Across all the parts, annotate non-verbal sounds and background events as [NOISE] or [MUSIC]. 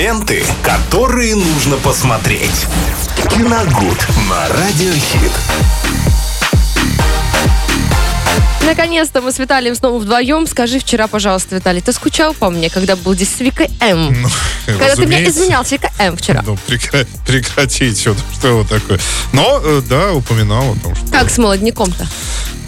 Ленты, которые нужно посмотреть. Киногуд на Радиохит. Наконец-то мы с Виталием снова вдвоем. Скажи вчера, пожалуйста, Виталий, ты скучал по мне, когда был здесь с Викой М? Ну, когда ты мне разумеется. изменял с Викой М вчера. Ну, прекра- прекратить, что, что вот такое. Но, э, да, упоминал о том, что... Как с молодняком-то?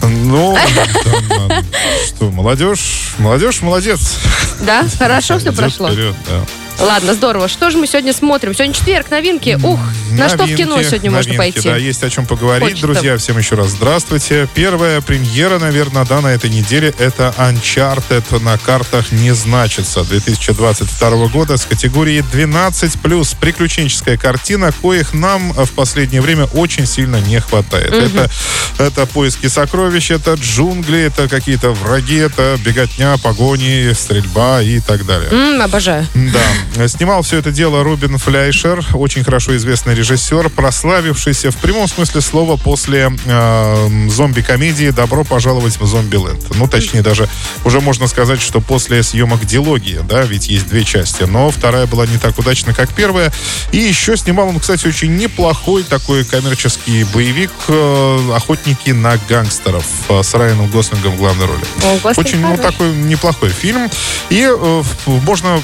Ну, [LAUGHS] да, да. что, молодежь, молодежь, молодец. Да? [LAUGHS] Хорошо все прошло? вперед, да. Ладно, здорово. Что же мы сегодня смотрим? Сегодня четверг, новинки. Ух, на что в кино Новинки, сегодня можно новинки, пойти? Да, есть о чем поговорить. Хочется. Друзья, всем еще раз здравствуйте. Первая премьера, наверное, да, на этой неделе это Uncharted на картах не значится. 2022 года с категории 12+. Приключенческая картина, коих нам в последнее время очень сильно не хватает. Это, это поиски сокровищ, это джунгли, это какие-то враги, это беготня, погони, стрельба и так далее. М, обожаю. Да. Снимал все это дело Рубин Фляйшер, очень хорошо известный режиссер, прославившийся в прямом смысле слова после э, зомби-комедии «Добро пожаловать в Зомбиленд». Ну, точнее, даже уже можно сказать, что после съемок «Дилогии», да, ведь есть две части, но вторая была не так удачна, как первая. И еще снимал он, кстати, очень неплохой такой коммерческий боевик э, «Охотники на гангстеров» э, с Райаном Гослингом в главной роли. О, Гослинг Очень ну, хорош. такой неплохой фильм. И э, можно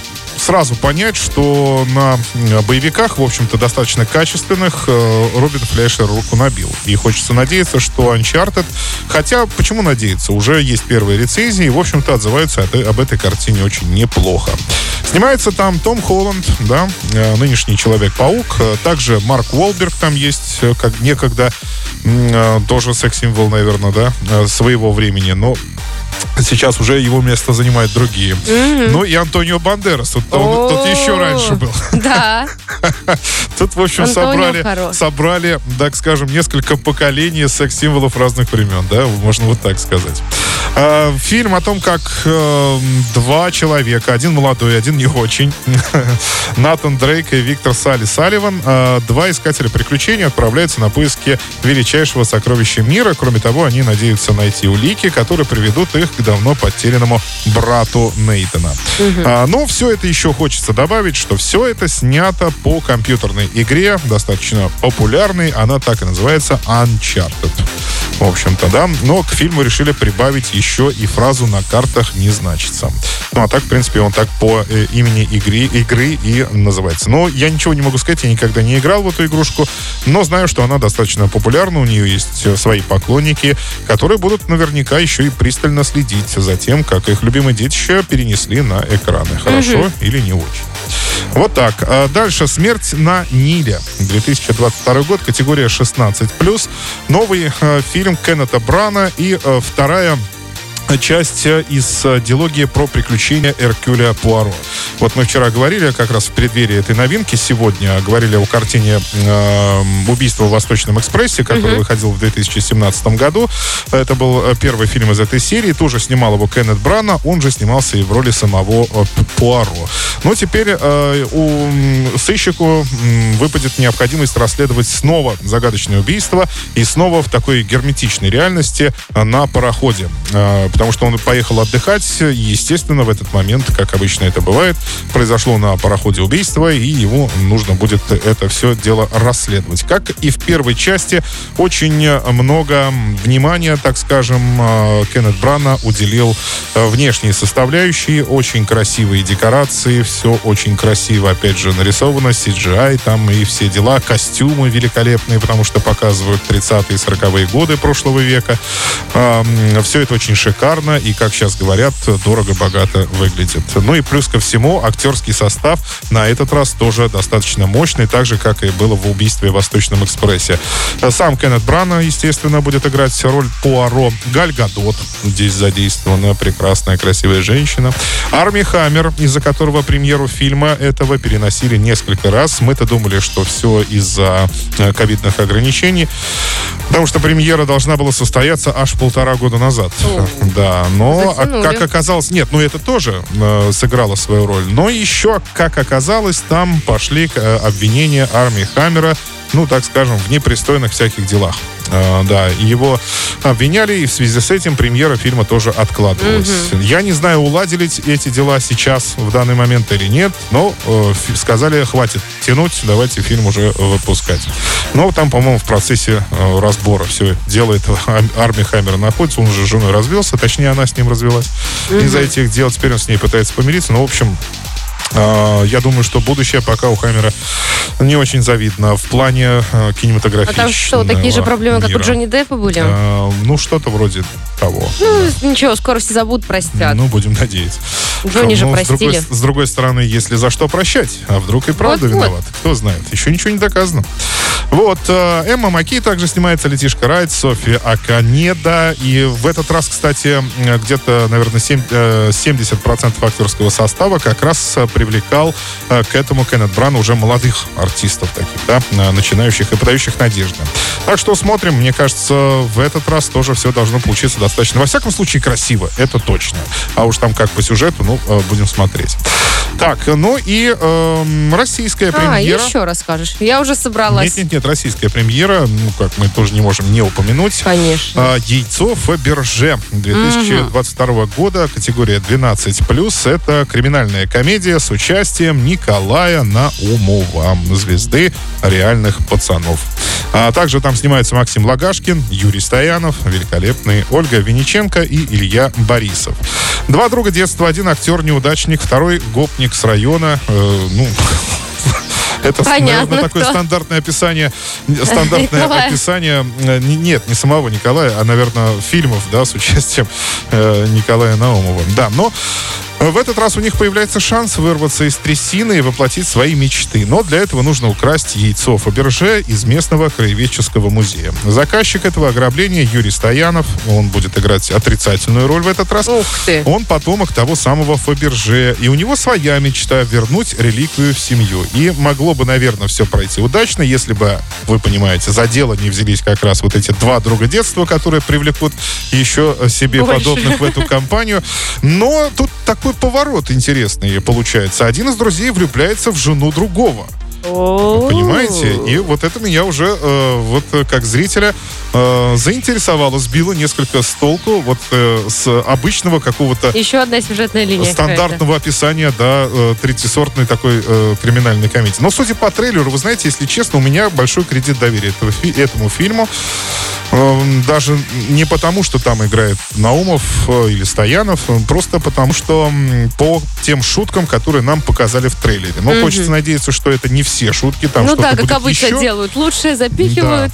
сразу понять, что на м, боевиках, в общем-то, достаточно качественных, э, Робин Флешер руку набил. И хочется надеяться, что Uncharted, хотя, почему надеяться, уже есть первые рецензии, и, в общем-то, отзываются от- об этой картине очень неплохо. Снимается там Том Холланд, да, э, нынешний Человек-паук. Э, Также Марк Уолберг там есть, э, как некогда, э, тоже секс-символ, наверное, да, э, своего времени. Но Сейчас уже его место занимают другие. Ну и Антонио Бандерас. Тут, он, тут еще раньше был. Да. [LAUGHS] Тут, в общем, собрали, собрали, так скажем, несколько поколений секс-символов разных времен, да, можно вот так сказать. А, фильм о том, как э, два человека, один молодой, один не очень, [LAUGHS] Натан Дрейк и Виктор Салли Салливан, э, два искателя приключений отправляются на поиски величайшего сокровища мира. Кроме того, они надеются найти улики, которые приведут их к давно потерянному брату Нейтана. А, но все это еще хочется добавить, что все это снято по компьютерной игре, достаточно популярной. Она так и называется Uncharted. В общем-то, да. Но к фильму решили прибавить еще и фразу «на картах не значится». Ну, а так, в принципе, он так по э, имени игры, игры и называется. Но я ничего не могу сказать, я никогда не играл в эту игрушку, но знаю, что она достаточно популярна, у нее есть свои поклонники, которые будут наверняка еще и пристально следить за тем, как их любимые детища перенесли на экраны. Хорошо или не очень. Вот так. А Дальше «Смерть на Ниле». 2022 год, категория 16+. Новый э, фильм Кеннета Брана и э, вторая часть из э, дилогии про приключения Эркюля Пуаро. Вот мы вчера говорили как раз в преддверии этой новинки, сегодня говорили о картине э, «Убийство в Восточном экспрессе», который выходил в 2017 году. Это был э, первый фильм из этой серии. Тоже снимал его Кеннет Брана. Он же снимался и в роли самого э, Пуаро. Но теперь э, у сыщику выпадет необходимость расследовать снова загадочное убийство и снова в такой герметичной реальности на пароходе. Потому что он поехал отдыхать, естественно, в этот момент, как обычно это бывает, произошло на пароходе убийство, и ему нужно будет это все дело расследовать. Как и в первой части, очень много внимания, так скажем, э, Кеннет Брана уделил э, внешней составляющей, очень красивые декорации, все очень красиво, опять же, нарисовано, CGI там и все дела, костюмы великолепные, потому что показывают 30-е и 40-е годы прошлого века. Все это очень шикарно и, как сейчас говорят, дорого-богато выглядит. Ну и плюс ко всему, актерский состав на этот раз тоже достаточно мощный, так же, как и было в «Убийстве в Восточном экспрессе». Сам Кеннет Брана, естественно, будет играть роль Пуаро. Галь Гадот здесь задействована, прекрасная, красивая женщина. Арми Хаммер, из-за которого премьеру фильма этого переносили несколько раз. Мы-то думали, что все из-за э, ковидных ограничений, потому что премьера должна была состояться аж полтора года назад. Да, но Затянули. как оказалось, нет, ну это тоже э, сыграло свою роль. Но еще, как оказалось, там пошли э, обвинения армии Хаммера, ну, так скажем, в непристойных всяких делах. А, да, его обвиняли, и в связи с этим премьера фильма тоже откладывалась. Я не знаю, уладили эти дела сейчас, в данный момент или нет, но э, сказали, хватит тянуть, давайте фильм уже выпускать. Но там, по-моему, в процессе э, разбора все делает [LAUGHS] Арми Хаммер находится, он уже с женой развелся, точнее, она с ним развелась из-за этих дел. Теперь он с ней пытается помириться, но, в общем, Я думаю, что будущее пока у Хаммера не очень завидно в плане э, А там что, такие же проблемы, как у мира. Джонни Деппа были? А, Ну, что-то вроде того. Ну, ничего, скоро все забудут, простят. Ну, будем надеяться. Джонни же Ну, с другой, простили. с другой стороны, если за что прощать, а вдруг и правда Вот-вот. виноват. Кто знает. Еще ничего не доказано. Вот, э, Эмма Маки также снимается, Летишка Райт, София Аканеда. И в этот раз, кстати, э, где-то, наверное, семь- э, 70% актерского состава как раз э, привлекал э, к этому Кеннет Бран уже молодых артистов таких, да, э, начинающих и подающих надежды. Так что смотрим, мне кажется, в этот раз тоже все должно получиться достаточно, во всяком случае, красиво, это точно. А уж там как по сюжету, ну, э, будем смотреть. Так, ну и эм, российская А, премьера. еще расскажешь. Я уже собралась. Нет, нет, нет, российская премьера, ну, как мы тоже не можем не упомянуть. Конечно. А, Яйцо Фаберже 2022 года, категория 12+. Это криминальная комедия с участием Николая Наумова, звезды реальных пацанов. А также там снимаются Максим Лагашкин, Юрий Стоянов, великолепный Ольга Винниченко и Илья Борисов. Два друга детства, один актер-неудачник, второй гопник с района. Э, ну, [LAUGHS] это, Понятно, наверное, такое кто. стандартное описание, стандартное Николая. описание, э, не- нет, не самого Николая, а, наверное, фильмов, да, с участием э, Николая Наумова. Да, но в этот раз у них появляется шанс вырваться из трясины и воплотить свои мечты. Но для этого нужно украсть яйцо Фаберже из местного краеведческого музея. Заказчик этого ограбления Юрий Стоянов. Он будет играть отрицательную роль в этот раз. Ух ты. Он потомок того самого Фаберже. И у него своя мечта вернуть реликвию в семью. И могло бы, наверное, все пройти удачно, если бы, вы понимаете, за дело не взялись как раз вот эти два друга детства, которые привлекут еще себе Больше. подобных в эту компанию. Но тут такой поворот интересный получается. Один из друзей влюбляется в жену другого. Понимаете? И вот это меня уже, э, вот э, как зрителя, э, заинтересовало, сбило несколько с толку вот э, с обычного какого-то Еще одна сюжетная линия. стандартного описания, да, э, третьесортной такой э, криминальной комедии. Но, судя по трейлеру, вы знаете, если честно, у меня большой кредит доверия этого этому фильму. Э, Даже не потому, что там играет Наумов э, или Стоянов, э, просто потому, что по тем шуткам, которые нам показали в трейлере. Но Мгм. хочется надеяться, что это не все шутки, там ну да, как обычно еще. делают. Лучшее запихивают,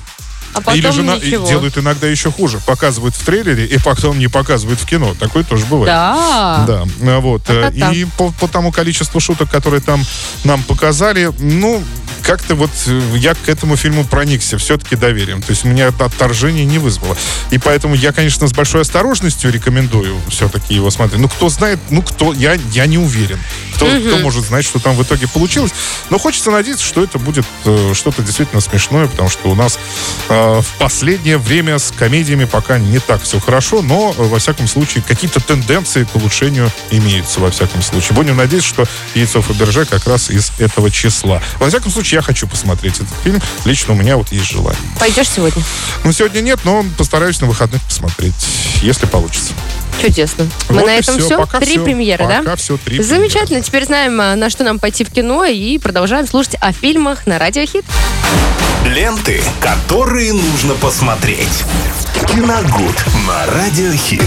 а потом Или же ничего. делают иногда еще хуже. Показывают в трейлере и потом не показывают в кино. Такое тоже бывает. Да. Да, а вот. э, Это так. И по, по тому количеству шуток, которые там нам показали, ну, как-то вот э, я к этому фильму проникся все-таки доверием. То есть у меня отторжение не вызвало. И поэтому я, конечно, с большой осторожностью рекомендую все-таки его смотреть. Ну, кто знает, ну, кто, я, я не уверен. Кто, кто может знать, что там в итоге получилось. Но хочется надеяться, что это будет э, что-то действительно смешное, потому что у нас э, в последнее время с комедиями пока не так все хорошо, но, э, во всяком случае, какие-то тенденции к улучшению имеются, во всяком случае. Будем надеяться, что «Яйцо Фаберже» как раз из этого числа. Во всяком случае, я хочу посмотреть этот фильм. Лично у меня вот есть желание. Пойдешь сегодня? Ну, сегодня нет, но постараюсь на выходных посмотреть, если получится. Чудесно. Мы Вот на этом всё. все? Пока Три всё. премьеры, да? Пока все, три Замечательно. Теперь знаем, а, на что нам пойти в кино и продолжаем слушать о фильмах на Радио Хит. Ленты, которые нужно посмотреть. Киногуд на Радиохит.